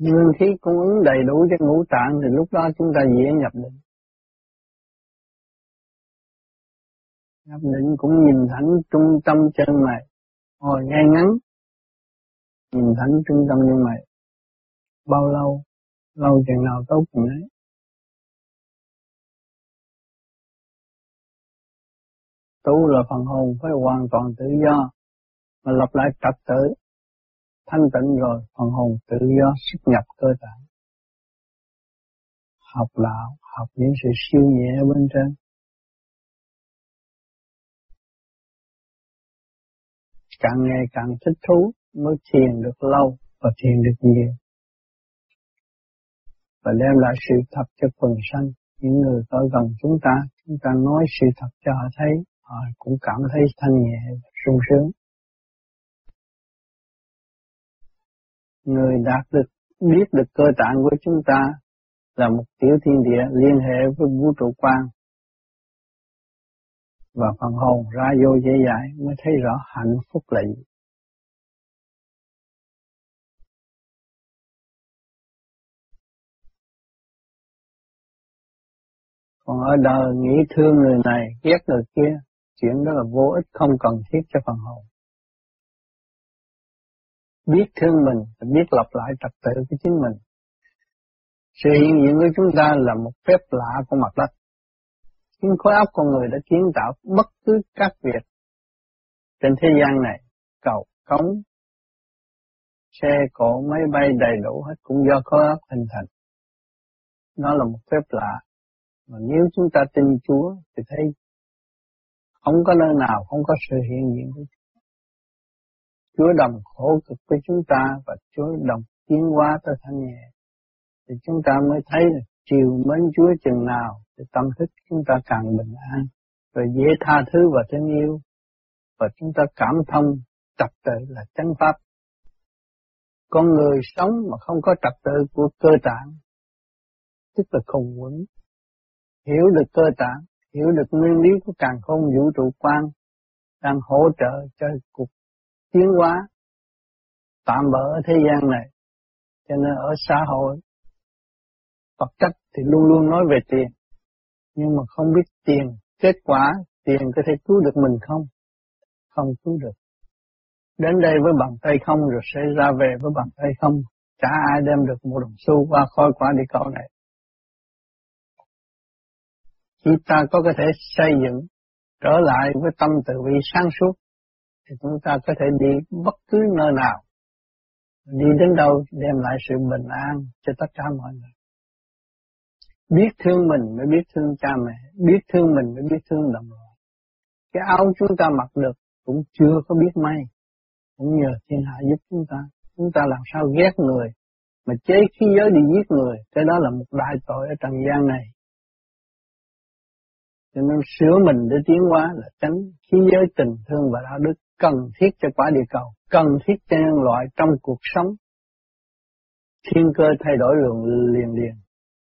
nguyên khí cung ứng đầy đủ cho ngũ tạng thì lúc đó chúng ta dễ nhập định. Nhập định cũng nhìn thẳng trung tâm chân mày, ngồi ngay ngắn, nhìn thẳng trung tâm chân mày. Bao lâu, lâu chừng nào tốt chừng đấy. Tu là phần hồn phải hoàn toàn tự do, mà lập lại trật tự, thanh tịnh rồi, phần hồn tự do xuất nhập cơ thể. Học đạo, học những sự siêu nhẹ bên trên. Càng ngày càng thích thú mới thiền được lâu và thiền được nhiều. Và đem lại sự thật cho quần sanh. Những người ở gần chúng ta, chúng ta nói sự thật cho họ thấy, họ cũng cảm thấy thanh nhẹ, sung sướng. Người đạt được, biết được cơ tạng của chúng ta là một tiểu thiên địa liên hệ với vũ trụ quan và phần hồn ra vô dễ dãi mới thấy rõ hạnh phúc là gì. Còn ở đời nghĩ thương người này, ghét người kia, chuyện đó là vô ích không cần thiết cho phần hồn. Biết thương mình, biết lập lại trật tự của chính mình. Sự hiện diện của chúng ta là một phép lạ của mặt đất. Nhưng khối óc con người đã kiến tạo bất cứ các việc trên thế gian này, cầu, cống, xe cộ, máy bay đầy đủ hết cũng do khối óc hình thành. Nó là một phép lạ. Mà nếu chúng ta tin Chúa thì thấy không có nơi nào không có sự hiện diện của Chúa. Đồng khổ cực với chúng ta và Chúa đồng tiến hóa tới thanh nhẹ. Thì chúng ta mới thấy là chiều mến Chúa chừng nào thì tâm thức chúng ta càng bình an, rồi dễ tha thứ và thương yêu, và chúng ta cảm thông trật tự là chánh pháp. Con người sống mà không có trật tự của cơ tạng, tức là không quẩn. Hiểu được cơ tạng, hiểu được nguyên lý của càng không vũ trụ quan, đang hỗ trợ cho cuộc tiến hóa tạm bỡ ở thế gian này. Cho nên ở xã hội, vật chất thì luôn luôn nói về tiền, nhưng mà không biết tiền, kết quả tiền có thể cứu được mình không? Không cứu được. Đến đây với bàn tay không rồi sẽ ra về với bàn tay không. Chả ai đem được một đồng xu qua khói quả địa cầu này. Khi ta có thể xây dựng trở lại với tâm từ bi sáng suốt thì chúng ta có thể đi bất cứ nơi nào. Đi đến đâu đem lại sự bình an cho tất cả mọi người. Biết thương mình mới biết thương cha mẹ, biết thương mình mới biết thương đồng loại cái áo chúng ta mặc được cũng chưa có biết may, cũng nhờ thiên hạ giúp chúng ta. Chúng ta làm sao ghét người mà chế khí giới đi giết người, cái đó là một đại tội ở trần gian này. Cho nên sửa mình để tiến hóa là tránh khí giới tình thương và đạo đức cần thiết cho quả địa cầu, cần thiết cho nhân loại trong cuộc sống. Thiên cơ thay đổi lượng liền liền,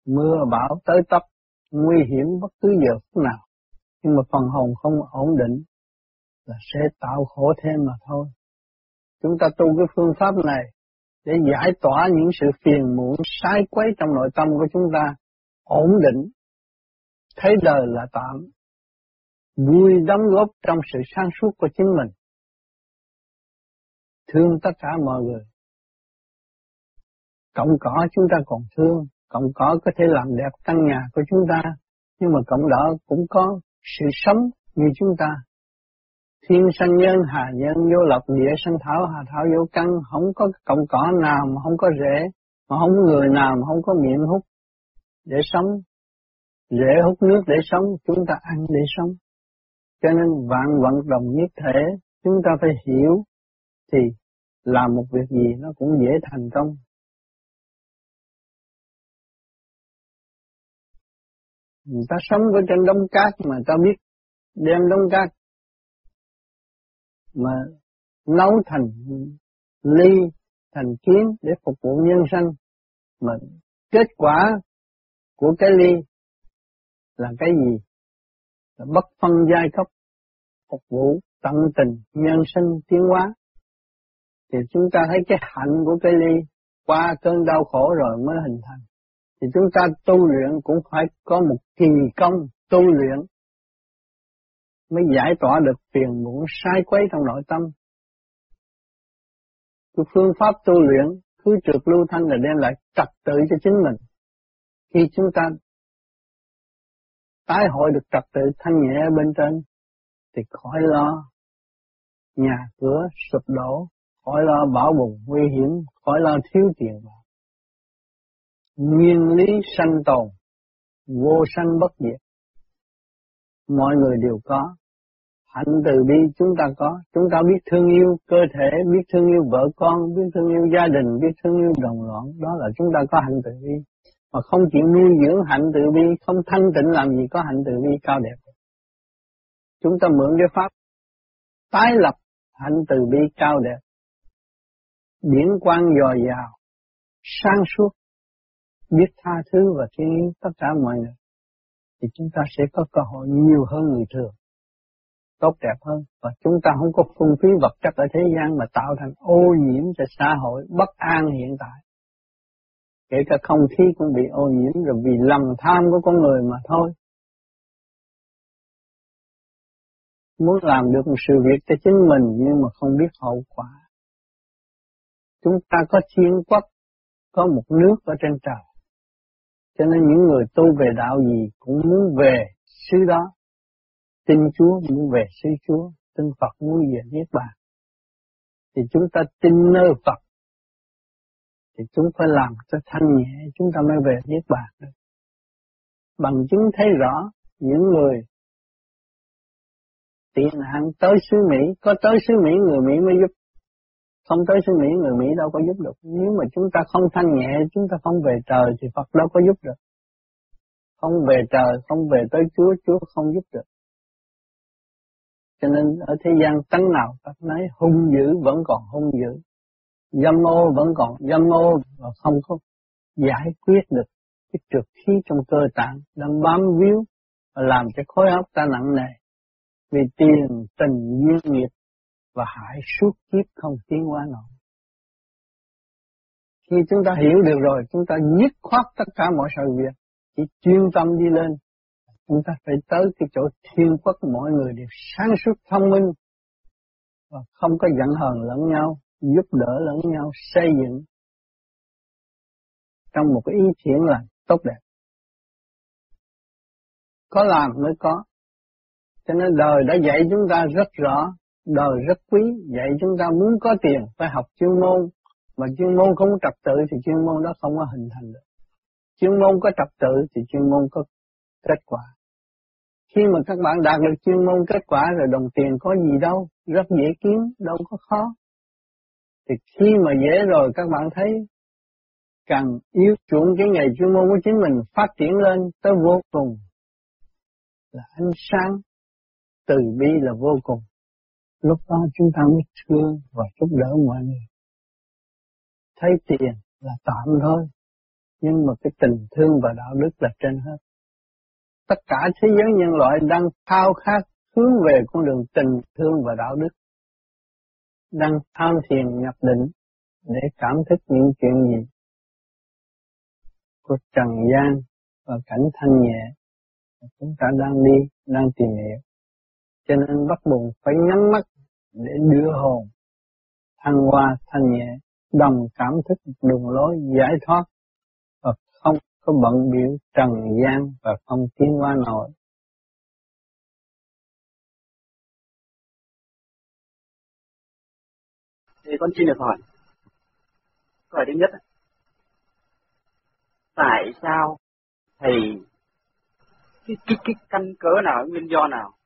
mưa bão tới tấp, nguy hiểm bất cứ giờ phút nào. Nhưng mà phần hồn không ổn định là sẽ tạo khổ thêm mà thôi. Chúng ta tu cái phương pháp này để giải tỏa những sự phiền muộn sai quấy trong nội tâm của chúng ta, ổn định, thấy đời là tạm, vui đóng góp trong sự sáng suốt của chính mình. Thương tất cả mọi người. Cộng cỏ chúng ta còn thương, cộng cỏ có thể làm đẹp căn nhà của chúng ta, nhưng mà cộng đỏ cũng có sự sống như chúng ta. Thiên sanh nhân, hà nhân, vô lập, địa sanh thảo, hà thảo vô căn, không có cộng cỏ nào mà không có rễ, mà không có người nào mà không có miệng hút để sống. Rễ hút nước để sống, chúng ta ăn để sống. Cho nên vạn vận đồng nhất thể, chúng ta phải hiểu thì làm một việc gì nó cũng dễ thành công. Người ta sống ở trên đống cát mà ta biết đem đống cát mà nấu thành ly, thành kiến để phục vụ nhân sanh mà kết quả của cái ly là cái gì? Là bất phân giai cấp phục vụ tận tình nhân sinh tiến hóa thì chúng ta thấy cái hạnh của cái ly qua cơn đau khổ rồi mới hình thành. Thì chúng ta tu luyện cũng phải có một kỳ công tu luyện mới giải tỏa được phiền muộn sai quấy trong nội tâm. Cái phương pháp tu luyện cứ trượt lưu thanh là đem lại trật tự cho chính mình. Khi chúng ta tái hội được trật tự thanh nhẹ bên trên thì khỏi lo nhà cửa sụp đổ, khỏi lo bảo bùng nguy hiểm, khỏi lo thiếu tiền bạc. Nguyên lý sanh tồn, vô sanh bất diệt. Mọi người đều có. Hạnh từ bi chúng ta có, chúng ta biết thương yêu cơ thể, biết thương yêu vợ con, biết thương yêu gia đình, biết thương yêu đồng loạn, đó là chúng ta có hạnh từ bi. Mà không chịu nuôi dưỡng hạnh từ bi, không thanh tịnh làm gì có hạnh từ bi cao đẹp. Chúng ta mượn cái pháp tái lập hạnh từ bi cao đẹp, điển quang dồi dào, sáng suốt, biết tha thứ và thương yêu tất cả mọi người, thì chúng ta sẽ có cơ hội nhiều hơn người thường, tốt đẹp hơn, và chúng ta không có phung phí vật chất ở thế gian mà tạo thành ô nhiễm cho xã hội bất an hiện tại. Kể cả không khí cũng bị ô nhiễm rồi vì lầm tham của con người mà thôi. muốn làm được một sự việc cho chính mình nhưng mà không biết hậu quả. Chúng ta có thiên quốc, có một nước ở trên trời. Cho nên những người tu về đạo gì cũng muốn về xứ đó. Tin Chúa muốn về xứ Chúa, tin Phật muốn về Niết Bàn. Thì chúng ta tin nơi Phật, thì chúng phải làm cho thanh nhẹ, chúng ta mới về Niết Bàn được. Bằng chứng thấy rõ những người tiền hạn tới xứ Mỹ, có tới xứ Mỹ người Mỹ mới giúp. Không tới xứ Mỹ người Mỹ đâu có giúp được. Nếu mà chúng ta không thanh nhẹ, chúng ta không về trời thì Phật đâu có giúp được. Không về trời, không về tới Chúa, Chúa không giúp được. Cho nên ở thế gian tánh nào các nói hung dữ vẫn còn hung dữ. Dâm ô vẫn còn dâm ô và không có giải quyết được cái trượt khí trong cơ tạng đang bám víu và làm cho khối óc ta nặng nề vì tiền tình duyên nghiệp và hại suốt kiếp không tiến hóa nổi. Khi chúng ta hiểu được rồi, chúng ta dứt khoát tất cả mọi sự việc, chỉ chuyên tâm đi lên. Chúng ta phải tới cái chỗ thiên quốc mọi người đều sáng suốt thông minh và không có giận hờn lẫn nhau, giúp đỡ lẫn nhau, xây dựng trong một cái ý thiện là tốt đẹp. Có làm mới có, cho nên đời đã dạy chúng ta rất rõ, đời rất quý, vậy chúng ta muốn có tiền phải học chuyên môn, mà chuyên môn không trật tự thì chuyên môn đó không có hình thành được. Chuyên môn có trật tự thì chuyên môn có kết quả. Khi mà các bạn đạt được chuyên môn kết quả rồi đồng tiền có gì đâu, rất dễ kiếm, đâu có khó. Thì khi mà dễ rồi các bạn thấy càng yêu chuộng cái nghề chuyên môn của chính mình phát triển lên tới vô cùng là ánh sáng từ bi là vô cùng. Lúc đó chúng ta mới thương và giúp đỡ mọi người. Thấy tiền là tạm thôi, nhưng mà cái tình thương và đạo đức là trên hết. Tất cả thế giới nhân loại đang khao khát hướng về con đường tình thương và đạo đức. Đang tham thiền nhập định để cảm thức những chuyện gì của trần gian và cảnh thanh nhẹ chúng ta đang đi, đang tìm hiểu. Cho nên bắt buộc phải nhắm mắt để đưa hồn thăng hoa thanh nhẹ, đồng cảm thức đường lối giải thoát và không có bận biểu trần gian và không tiến qua nổi. Thì con xin được hỏi. Câu hỏi thứ nhất. Tại sao thầy cái, cái, cái căn cớ nào, nguyên do nào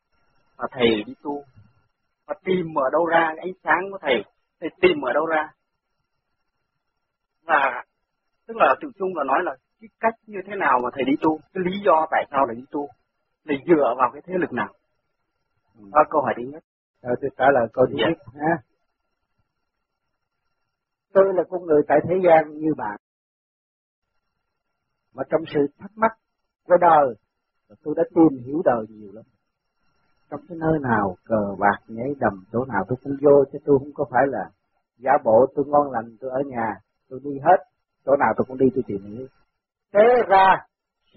mà thầy đi tu. Và tìm ở đâu ra cái ánh sáng của thầy thầy tìm ở đâu ra? Và tức là tự chung là nói là cái cách như thế nào mà thầy đi tu cái lý do tại sao lại đi tu thầy dựa vào cái thế lực nào? Đó câu hỏi thứ nhất. Rồi tôi trả lời câu thứ nhất ha. Tôi là con người tại thế gian như bạn. Mà trong sự thắc mắc của đời tôi đã tìm hiểu đời nhiều lắm trong cái nơi nào cờ bạc nhảy đầm, chỗ nào tôi cũng vô, chứ tôi không có phải là giả bộ, tôi ngon lành, tôi ở nhà, tôi đi hết. Chỗ nào tôi cũng đi, tôi tìm hiểu. Thế ra,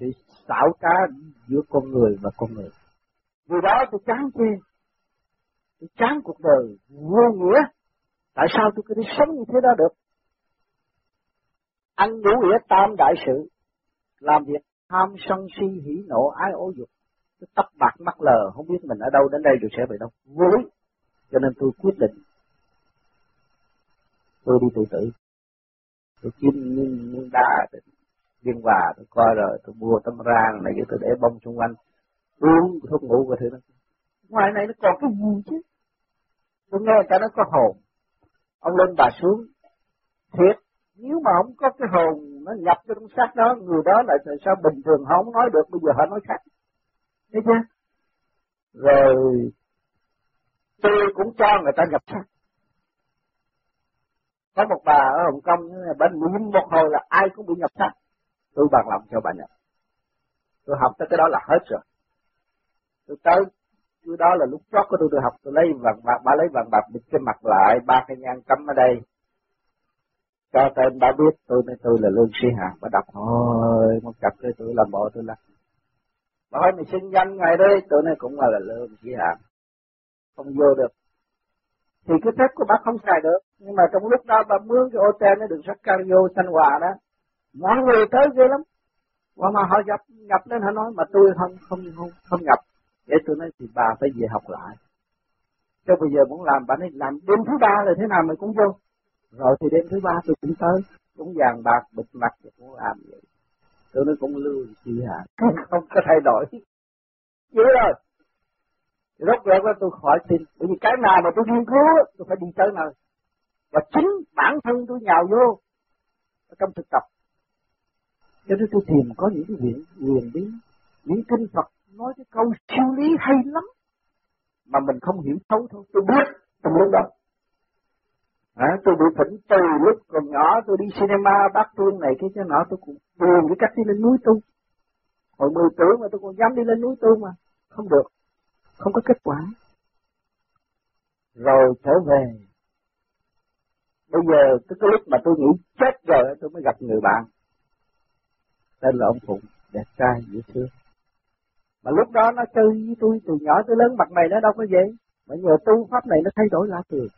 sự xảo trá giữa con người và con người. Vì đó tôi chán chê. Tôi chán cuộc đời vô nghĩa. Tại sao tôi cứ đi sống như thế đó được? Anh đủ nghĩa tam đại sự, làm việc tham sân si, hỉ nộ, ái ố dục tóc bạc mắt lờ không biết mình ở đâu đến đây rồi sẽ về đâu vui cho nên tôi quyết định tôi đi tự tử. Tôi kiếm miếng, miếng đá viên hòa tôi coi rồi tôi mua tấm rang này tôi để bông xung quanh. Uống thuốc ngủ và thứ đó ngoài này nó còn cái gì chứ? Tôi nghe cả nó có hồn. Ông lên bà xuống thiệt nếu mà không có cái hồn nó nhập cho trong xác đó người đó lại tại sao bình thường họ không nói được bây giờ họ nói khác thấy chưa rồi tôi cũng cho người ta nhập sắc. có một bà ở Hồng Kông bên nhiễm một hồi là ai cũng bị nhập sắc, tôi bằng lòng cho bà nhập. Tôi học tới cái đó là hết rồi. Tôi tới cái đó là lúc chót của tôi tôi học tôi lấy vàng bạc bà lấy vàng bạc bịt cái mặt lại ba cái nhang cắm ở đây. Cho tên bà biết tôi nên tôi là lương sĩ hạng bà đọc thôi một cặp cái tôi làm bộ tôi là hỏi mày xin danh ngày đây tụi này cũng là, là lương chỉ hạn không vô được. Thì cái phép của bác không xài được. Nhưng mà trong lúc đó bà mướn cái ô tô nó được sắc vô thanh hòa đó. Mọi người tới ghê lắm. Và mà họ nhập nhập lên họ nói mà tôi không không không không nhập để tôi nói thì bà phải về học lại. Cho bây giờ muốn làm bà nói làm đêm thứ ba là thế nào mày cũng vô. Rồi thì đêm thứ ba tôi cũng tới. Cũng vàng bạc bịt mặt cũng làm vậy tôi nói cũng lưu chi hả không có thay đổi. Vậy rồi. Rốt đó là tôi khỏi tin. Bởi vì cái nào mà tôi nghiên cứu tôi phải đi tới nơi. Và chính bản thân tôi nhào vô trong thực tập. Cho nên tôi tìm có những cái viện, quyền bí, những kinh Phật nói cái câu siêu lý hay lắm mà mình không hiểu thấu thôi. Tôi biết trong lúc đó. À, tôi bị thỉnh từ lúc còn nhỏ tôi đi cinema bắt tuôn này cái cái nọ tôi cũng buồn cái cách đi lên núi tu. Hồi 10 tuổi mà tôi còn dám đi lên núi tu mà. Không được. Không có kết quả. Rồi trở về. Bây giờ cái, cái lúc mà tôi nghĩ chết rồi tôi mới gặp người bạn. Tên là ông Phụng, đẹp trai, dễ thương. Mà lúc đó nó chơi với tôi từ nhỏ tới lớn mặt mày nó đâu có vậy. Mà nhờ tu pháp này nó thay đổi lạ thường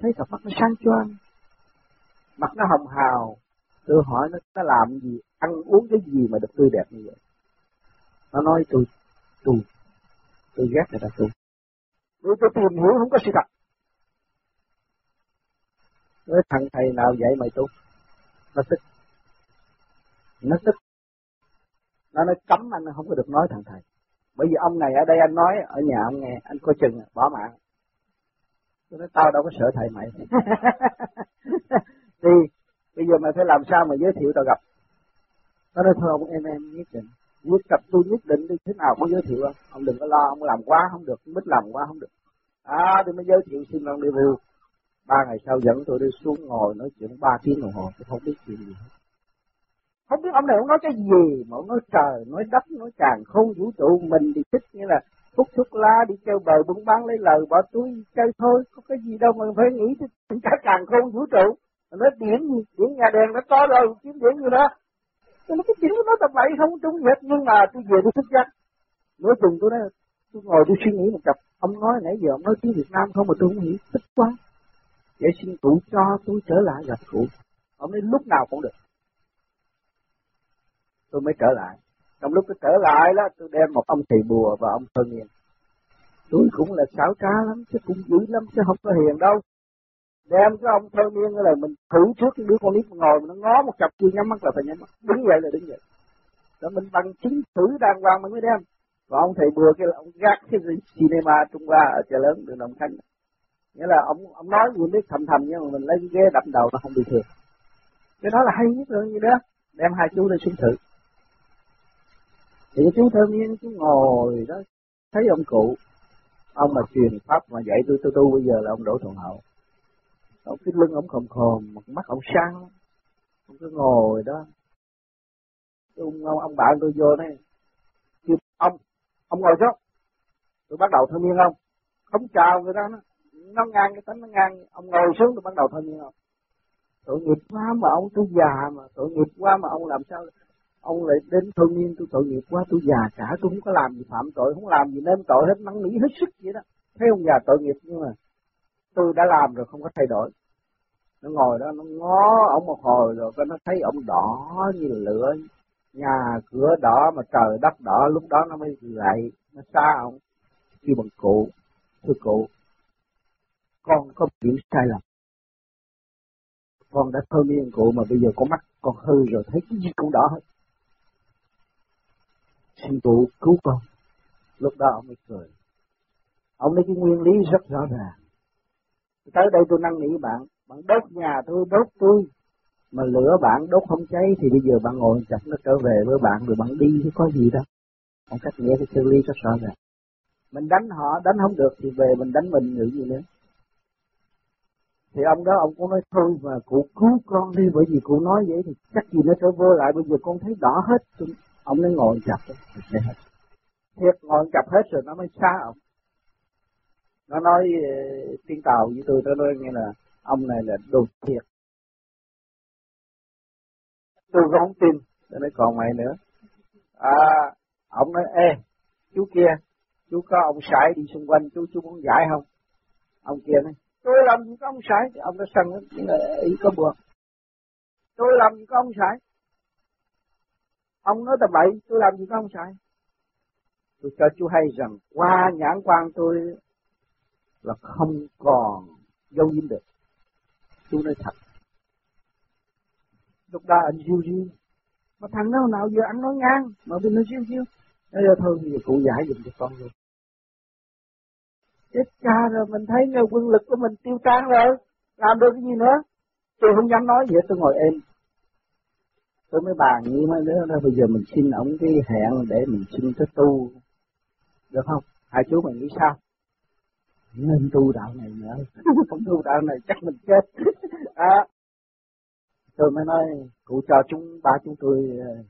thấy cặp mắt nó sáng choang. Mặt nó hồng hào. Tôi hỏi nó nó làm gì? Ăn uống cái gì mà được tươi đẹp như vậy? Nó nói tôi tu tôi ghét người ta tu tôi, tôi tìm hiểu không có sự thật. Nói thằng thầy nào dạy mày tu nó tức. Nó tức. Nó nói cấm anh không có được nói thằng thầy. Bởi vì ông này ở đây anh nói ở nhà ông nghe anh coi chừng bỏ mạng tôi nói tao đâu có sợ thầy mày. Thì bây giờ mày phải làm sao mà giới thiệu tao gặp? Nó nói thôi ông em em nhất định quyết gặp tôi nhất định đi thế nào cũng giới thiệu ông? Ông đừng có lo ông làm quá không được biết làm quá không được. À tôi mới giới thiệu xin ông đi review ba ngày sau dẫn tôi đi xuống ngồi nói chuyện ba tiếng đồng hồ tôi không biết chuyện gì hết. Không biết ông này ông nói cái gì mà ông nói trời nói đất nói càng không vũ trụ mình thì thích như là hút thuốc lá đi chơi bờ buôn bán lấy lời, bỏ túi chơi thôi. Có cái gì đâu mà phải nghĩ tới cả càng không, vũ trụ. Nó điển gì điển nhà đèn nó có rồi, kiếm điển như đó. Tôi nói cái chuyện của nó tập bậy không trúng hết nhưng mà tôi về tôi thức giấc. Nói chừng tôi nói, tôi ngồi tôi suy nghĩ một cặp ông nói nãy giờ ông nói tiếng Việt Nam không mà tôi không hiểu, thích quá. Vậy xin cụ cho tôi trở lại gặp cụ. Ông nói lúc nào cũng được. Tôi mới trở lại trong lúc tôi trở lại đó, tôi đem một ông thầy bùa và ông thơ nghiền tôi cũng là xảo trá lắm, chứ cũng dữ lắm, chứ không có hiền đâu. Đem cái ông thơ niên là mình thử trước cái đứa con nít ngồi mà nó ngó một cặp chưa nhắm mắt là phải nhắm mắt. Đứng dậy là đứng dậy. Rồi mình bằng chứng thử đàng hoàng mình mới đem. Và ông thầy bùa kia là ông gác cái cinema Trung Hoa ở chợ lớn đường Đồng Khánh. Nghĩa là ông ông nói gì biết thầm thầm, nhưng mà mình lấy cái ghế đập đầu nó không bị thiệt. Cái đó là hay nhất rồi, như đó. Đem hai chú lên xuống thử thì chú thơ nhiên chú ngồi đó thấy ông cụ ông mà truyền pháp mà dạy tôi tôi tu bây giờ là ông đỗ thuận hậu. Ông cái lưng ông khom khom mắt ông sáng. Ông cứ ngồi đó. Ông ông, ông bạn tôi vô đây kêu ông ông ngồi xuống tôi bắt đầu thân nhiên không? Không chào người ta nó nó ngang cái tánh nó ngang. Ông ngồi xuống tôi bắt đầu thân nhiên không? Tội nghiệp quá mà ông tôi già mà. Tội nghiệp quá mà ông làm sao? Ông lại đến thôi nhiên, tôi tội nghiệp quá, tôi già cả, tôi không có làm gì phạm tội, không làm gì nên tội hết, năn nỉ hết sức vậy đó. Thấy ông già tội nghiệp nhưng mà tôi đã làm rồi, không có thay đổi. Nó ngồi đó, nó ngó ông một hồi rồi, cái nó thấy ông đỏ như lửa, nhà cửa đỏ mà trời đất đỏ, lúc đó nó mới lại nó xa ông, kêu bằng cụ, thưa cụ, con có điểm sai lầm? Con đã thơ miên cụ mà bây giờ con mắt con hư rồi, thấy cái gì cũng đỏ hết xin phụ cứu con. Lúc đó ông mới cười. Ông nói cái nguyên lý rất rõ ràng. Tới đây tôi năn nỉ bạn. Bạn đốt nhà tôi, đốt tôi. Mà lửa bạn đốt không cháy thì bây giờ bạn ngồi chặt nó trở về với bạn rồi bạn đi chứ có gì đâu. Ông cách nghĩa cái chân lý rất rõ ràng. Mình đánh họ, đánh không được thì về mình đánh mình nghĩ gì nữa. Thì ông đó, ông cũng nói, thôi mà cụ cứu con đi, bởi vì cụ nói vậy thì chắc gì nó trở vô lại. Bây giờ con thấy đỏ hết ông mới ngồi chặt hết thiệt ngồi chặt hết rồi nó mới xa ông. Nó nói ờ, tiếng tàu với tôi, nó nói nghe là ông này là đồ thiệt. Tôi không tin. Tôi nói, còn mày nữa? À ông nói, ê, chú kia, chú có ông sải đi xung quanh, chú chú muốn giải không? Ông kia nói, tôi làm gì có ông sải? Ông nó sân ý có buộc. Tôi làm gì có ông sải? Ông nói tầm bậy, tôi làm gì có ông sai tôi cho chú hay rằng qua nhãn quan tôi là không còn dấu dính được. Chú nói thật. Lúc đó anh riêu riêu mà thằng nào nào giờ anh nói ngang, mà bên nó riêu riêu nói giờ thôi giờ cụ giải dùm cho con luôn. Chết cha rồi, mình thấy người quân lực của mình tiêu tan rồi. Làm được cái gì nữa? Tôi không dám nói gì hết, tôi ngồi êm tôi mới bàn như mấy đứa đó bây giờ mình xin ổng cái hẹn để mình xin cái tu. Được không? Hai chú mình nghĩ sao? Nên tu đạo này nữa. Không tu đạo này chắc mình chết. À, tôi mới nói cụ cho chúng ba chúng tôi ờ,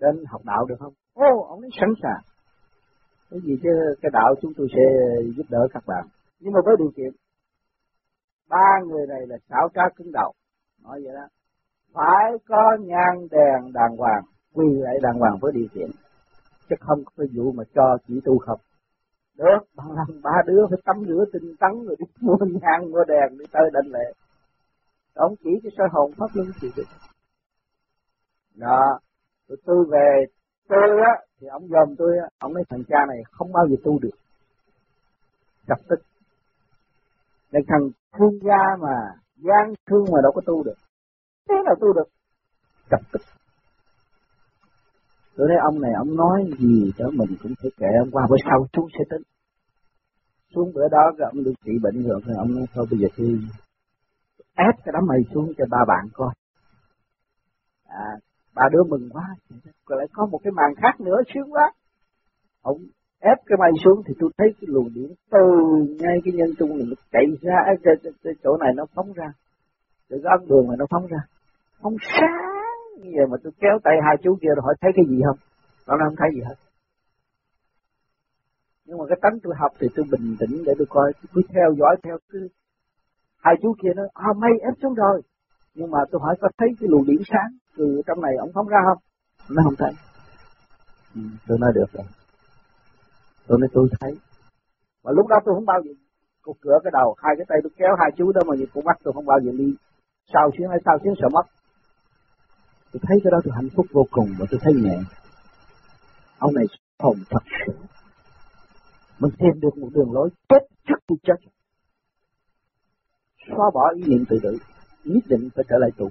đến học đạo được không? Ô ông ấy sẵn sàng. Cái gì chứ cái đạo chúng tôi sẽ giúp đỡ các bạn. Nhưng mà với điều kiện ba người này là xảo trá cứng đầu. Nói vậy đó phải có nhang đèn đàng hoàng. Quy lại đàng hoàng với điều kiện chứ không có ví vụ mà cho chỉ tu không. Được, bằng lần ba đứa phải tắm rửa tinh tấn rồi đi mua nhang, mua đèn đi tới đền lễ. Ông chỉ cái sơ hồn pháp luân chỉ được. Dạ, Đó rồi tôi về tôi á, thì ông dòm tôi á, ông nói thằng cha này không bao giờ tu được. Gặp tức. Nên thằng thương gia mà, gian thương mà đâu có tu được thế nào tu được gặp tức tôi thấy ông này ông nói gì cho mình cũng phải kể ông qua bữa sau chú sẽ tính. Xuống bữa đó rồi ông được trị bệnh rồi thì ông nói thôi bây giờ thì ép cái đám mày xuống cho ba bạn coi. À, ba đứa mừng quá. Rồi lại có một cái màn khác nữa sướng quá. Ông ép cái mày xuống thì tôi thấy cái luồng điện từ ngay cái nhân trung này nó chạy ra cái, cái, cái chỗ này nó phóng ra. Từ cái ấn đường này nó phóng ra. Ông sáng. Giờ mà tôi kéo tay hai chú kia rồi hỏi thấy cái gì không? Nó nói không thấy gì hết. Nhưng mà cái tánh tôi học thì tôi bình tĩnh để tôi coi. Tôi cứ theo dõi theo cứ hai chú kia nói à mây ép xuống rồi. Nhưng mà tôi hỏi có thấy cái luồng điện sáng từ trong này ông phóng ra không? Nó không thấy. Ừ, tôi nói được rồi. Tôi nói tôi thấy. Và lúc đó tôi không bao giờ cục cửa cái đầu. Hai cái tay tôi kéo hai chú đó mà nhìn con mắt tôi không bao giờ đi. Sao chuyến hay sao chuyến sợ mất tôi thấy cái đó tôi hạnh phúc vô cùng và tôi thấy nhẹ. Ông này hồn thật sự. Mình tìm được một đường lối chết trước khi chết. Xóa bỏ ý niệm tự tử, nhất định phải trở lại tù.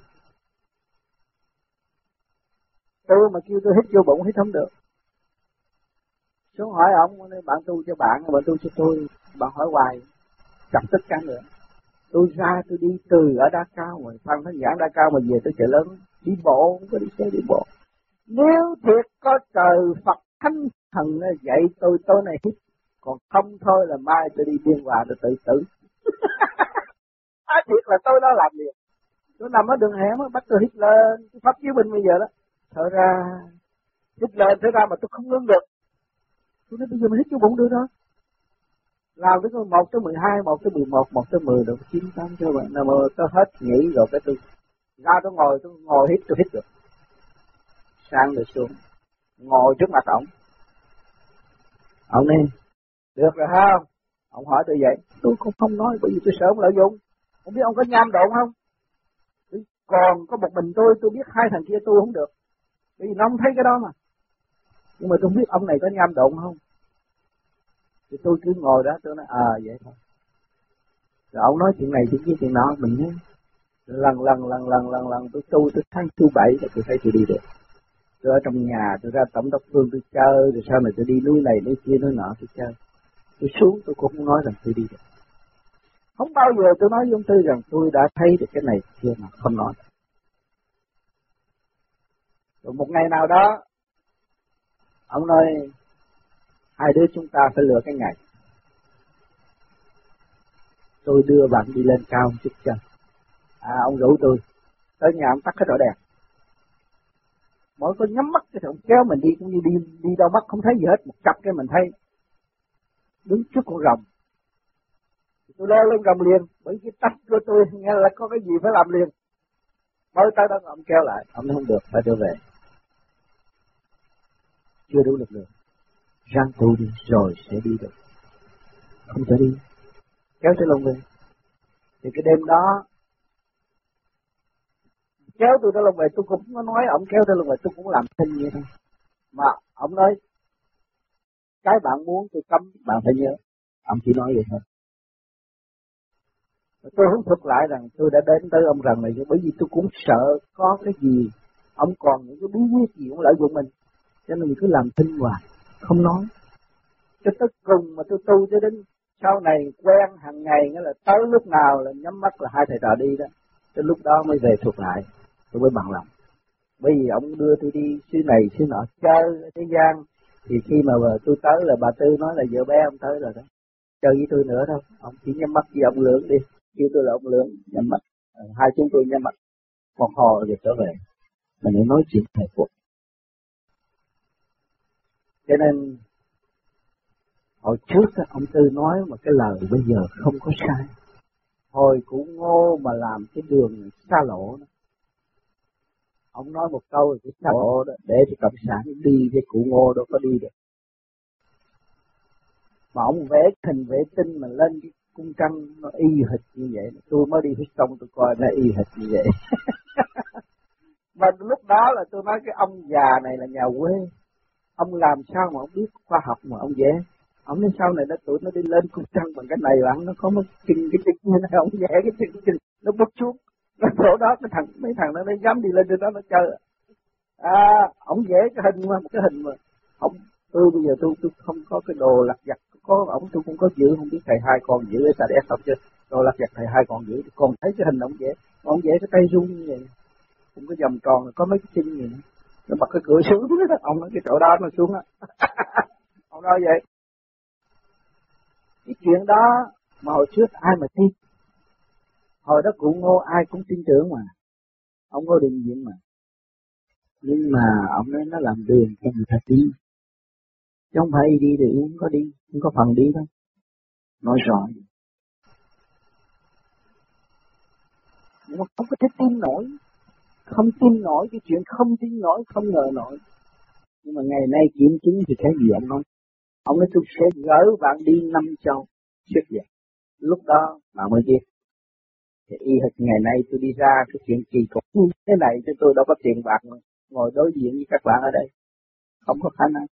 Tôi mà kêu tôi hít vô bụng hít không được. Xuống hỏi ông bạn tu cho bạn bạn tu cho tôi. Bạn hỏi hoài chặt tất cả nữa. Tôi ra, tôi đi từ ở đá cao rồi, phan thánh giảng đá cao mà về tới chợ lớn đi bộ không có đi xe đi bộ nếu thiệt có trời Phật thánh thần dạy tôi tối này hít còn không thôi là mai tôi đi biên hòa rồi tự tử à, thiệt là tôi đó làm liền tôi nằm ở đường hẻm bắt tôi hít lên cái pháp chiếu binh bây giờ đó thở ra hít lên thở ra mà tôi không ngưng được tôi nói bây giờ mình hít vô bụng được đó làm tới một tới mười hai một tới mười một một tới mười rồi chín tám cho bạn nào mà tôi hết nghỉ rồi cái tôi ra tôi ngồi tôi ngồi hít tôi hít được. Sang rồi xuống. Ngồi trước mặt ông. Ông đi. Được rồi không ông hỏi tôi vậy. Tôi cũng không nói bởi vì tôi sợ ông lợi dụng. Không biết ông có nham độn không? Còn có một mình tôi tôi biết hai thằng kia tu không được. Bởi vì nó không thấy cái đó mà. Nhưng mà tôi không biết ông này có nham độn không. Thì tôi cứ ngồi đó tôi nói à vậy thôi. Rồi ông nói chuyện này chuyện kia chuyện nọ mình nhé lần lần lần lần lần lần. Tôi tu tôi tháng thứ bảy là tôi thấy tôi đi được. Tôi ở trong nhà, tôi ra tổng đốc phương tôi chơi, rồi sau này tôi đi núi này, núi kia, núi nọ tôi chơi. Tôi xuống, tôi cũng không nói rằng tôi đi được. Không bao giờ tôi nói với ông Tư rằng tôi đã thấy được cái này kia mà không nói. Rồi một ngày nào đó, ông nói, hai đứa chúng ta phải lựa cái ngày. Tôi đưa bạn đi lên cao một chút chân à ông rủ tôi tới nhà ông tắt cái rõ đèn. Mỗi con nhắm mắt cái ông kéo mình đi, cũng như đi đi đâu mắt, không thấy gì hết, một cặp cái mình thấy đứng trước con rồng. Tôi leo lên rồng liền, bởi cái tách của tôi nghe là có cái gì phải làm liền. Mới tới đó ông kéo lại. Ông nói không được, phải trở về. Chưa đủ lực lượng. Răng tu đi, rồi sẽ đi được. Không thể đi. Kéo tới lông về thì cái đêm đó kéo tôi tới lông về tôi cũng có nói, ông kéo tới lông về tôi cũng làm thinh như thế. Mà ông nói, cái bạn muốn tôi cấm bạn phải nhớ. Ông chỉ nói vậy thôi. Tôi không thuật lại rằng tôi đã đến tới ông rằng này bởi vì tôi cũng sợ có cái gì, ông còn những cái bí quyết gì cũng lợi dụng mình. Cho nên mình cứ làm thinh hoài, không nói. Cho tới cùng mà tôi tu cho đến sau này quen hàng ngày, nghĩa là tới lúc nào là nhắm mắt là hai thầy trò đi đó, tới lúc đó mới về thuộc lại tôi mới bằng lòng. Bởi vì ông đưa tôi đi, xứ này, xứ nọ, chơi ở thế gian. Thì khi mà tôi tới là bà tư nói là vợ bé ông tới rồi đó. Chơi với tôi nữa đâu ông chỉ nhắm mắt với ông lưỡng đi. Kêu tôi là ông lưỡng, nhắm mắt. Ờ, hai chúng tôi nhắm mắt. Một hò rồi trở về. Mình để nói chuyện thầy phục cho nên, hồi trước ông tư nói mà cái lời bây giờ không có sai. Hồi cũng ngô mà làm cái đường xa lộ đó ông nói một câu cái lộ đó để cho cộng sản đi với cụ ngô đâu có đi được. Mà ông vẽ hình vệ tinh mà lên cái cung trăng nó y hệt như vậy tôi mới đi phía sông tôi coi nó y hệt như vậy. Mà lúc đó là tôi nói cái ông già này là nhà quê. Ông làm sao mà ông biết khoa học mà ông vẽ? Ông nói sau này nó tụi nó đi lên cung trăng bằng cái này bạn nó có một chân cái chân như này ông vẽ cái chân nó bút xuống nó chỗ đó, cái thằng, mấy thằng nó nó dám đi lên trên đó nó chơi. À ông vẽ cái hình mà, một cái hình mà. Ông tôi bây giờ tôi tôi không có cái đồ lặt vặt. Có ông tôi cũng có giữ, không biết thầy hai con giữ ở sa đéc không chứ. Đồ lặt vặt thầy hai con giữ còn thấy cái hình ông vẽ. Ông vẽ cái tay rung như vậy. Cũng có vòng tròn, có mấy cái chân gì nữa nó bật cái cửa xuống. Ông nói cái chỗ đó nó xuống á. Ông nói vậy. Cái chuyện đó mà hồi trước ai mà tin hồi đó cụ ngô, ai cũng tin tưởng mà. Ông ngô định diện mà. Nhưng mà ông nói nó làm đường cho người ta đi. Chứ không phải đi thì cũng có đi, cũng có phần đi đâu nói rõ nhưng mà không có thể tin nổi. Không tin nổi, cái chuyện không tin nổi, không ngờ nổi. Nhưng mà ngày nay kiểm chứng thì thấy gì ông nói? Ông nói tôi sẽ gỡ bạn đi năm châu. Trước vậy. Lúc đó bạn mới biết thì y hệt ngày nay tôi đi ra, cái chuyện kỳ cục như thế này chứ tôi đâu có tiền bạc mà ngồi đối diện với các bạn ở đây. Không có khả năng.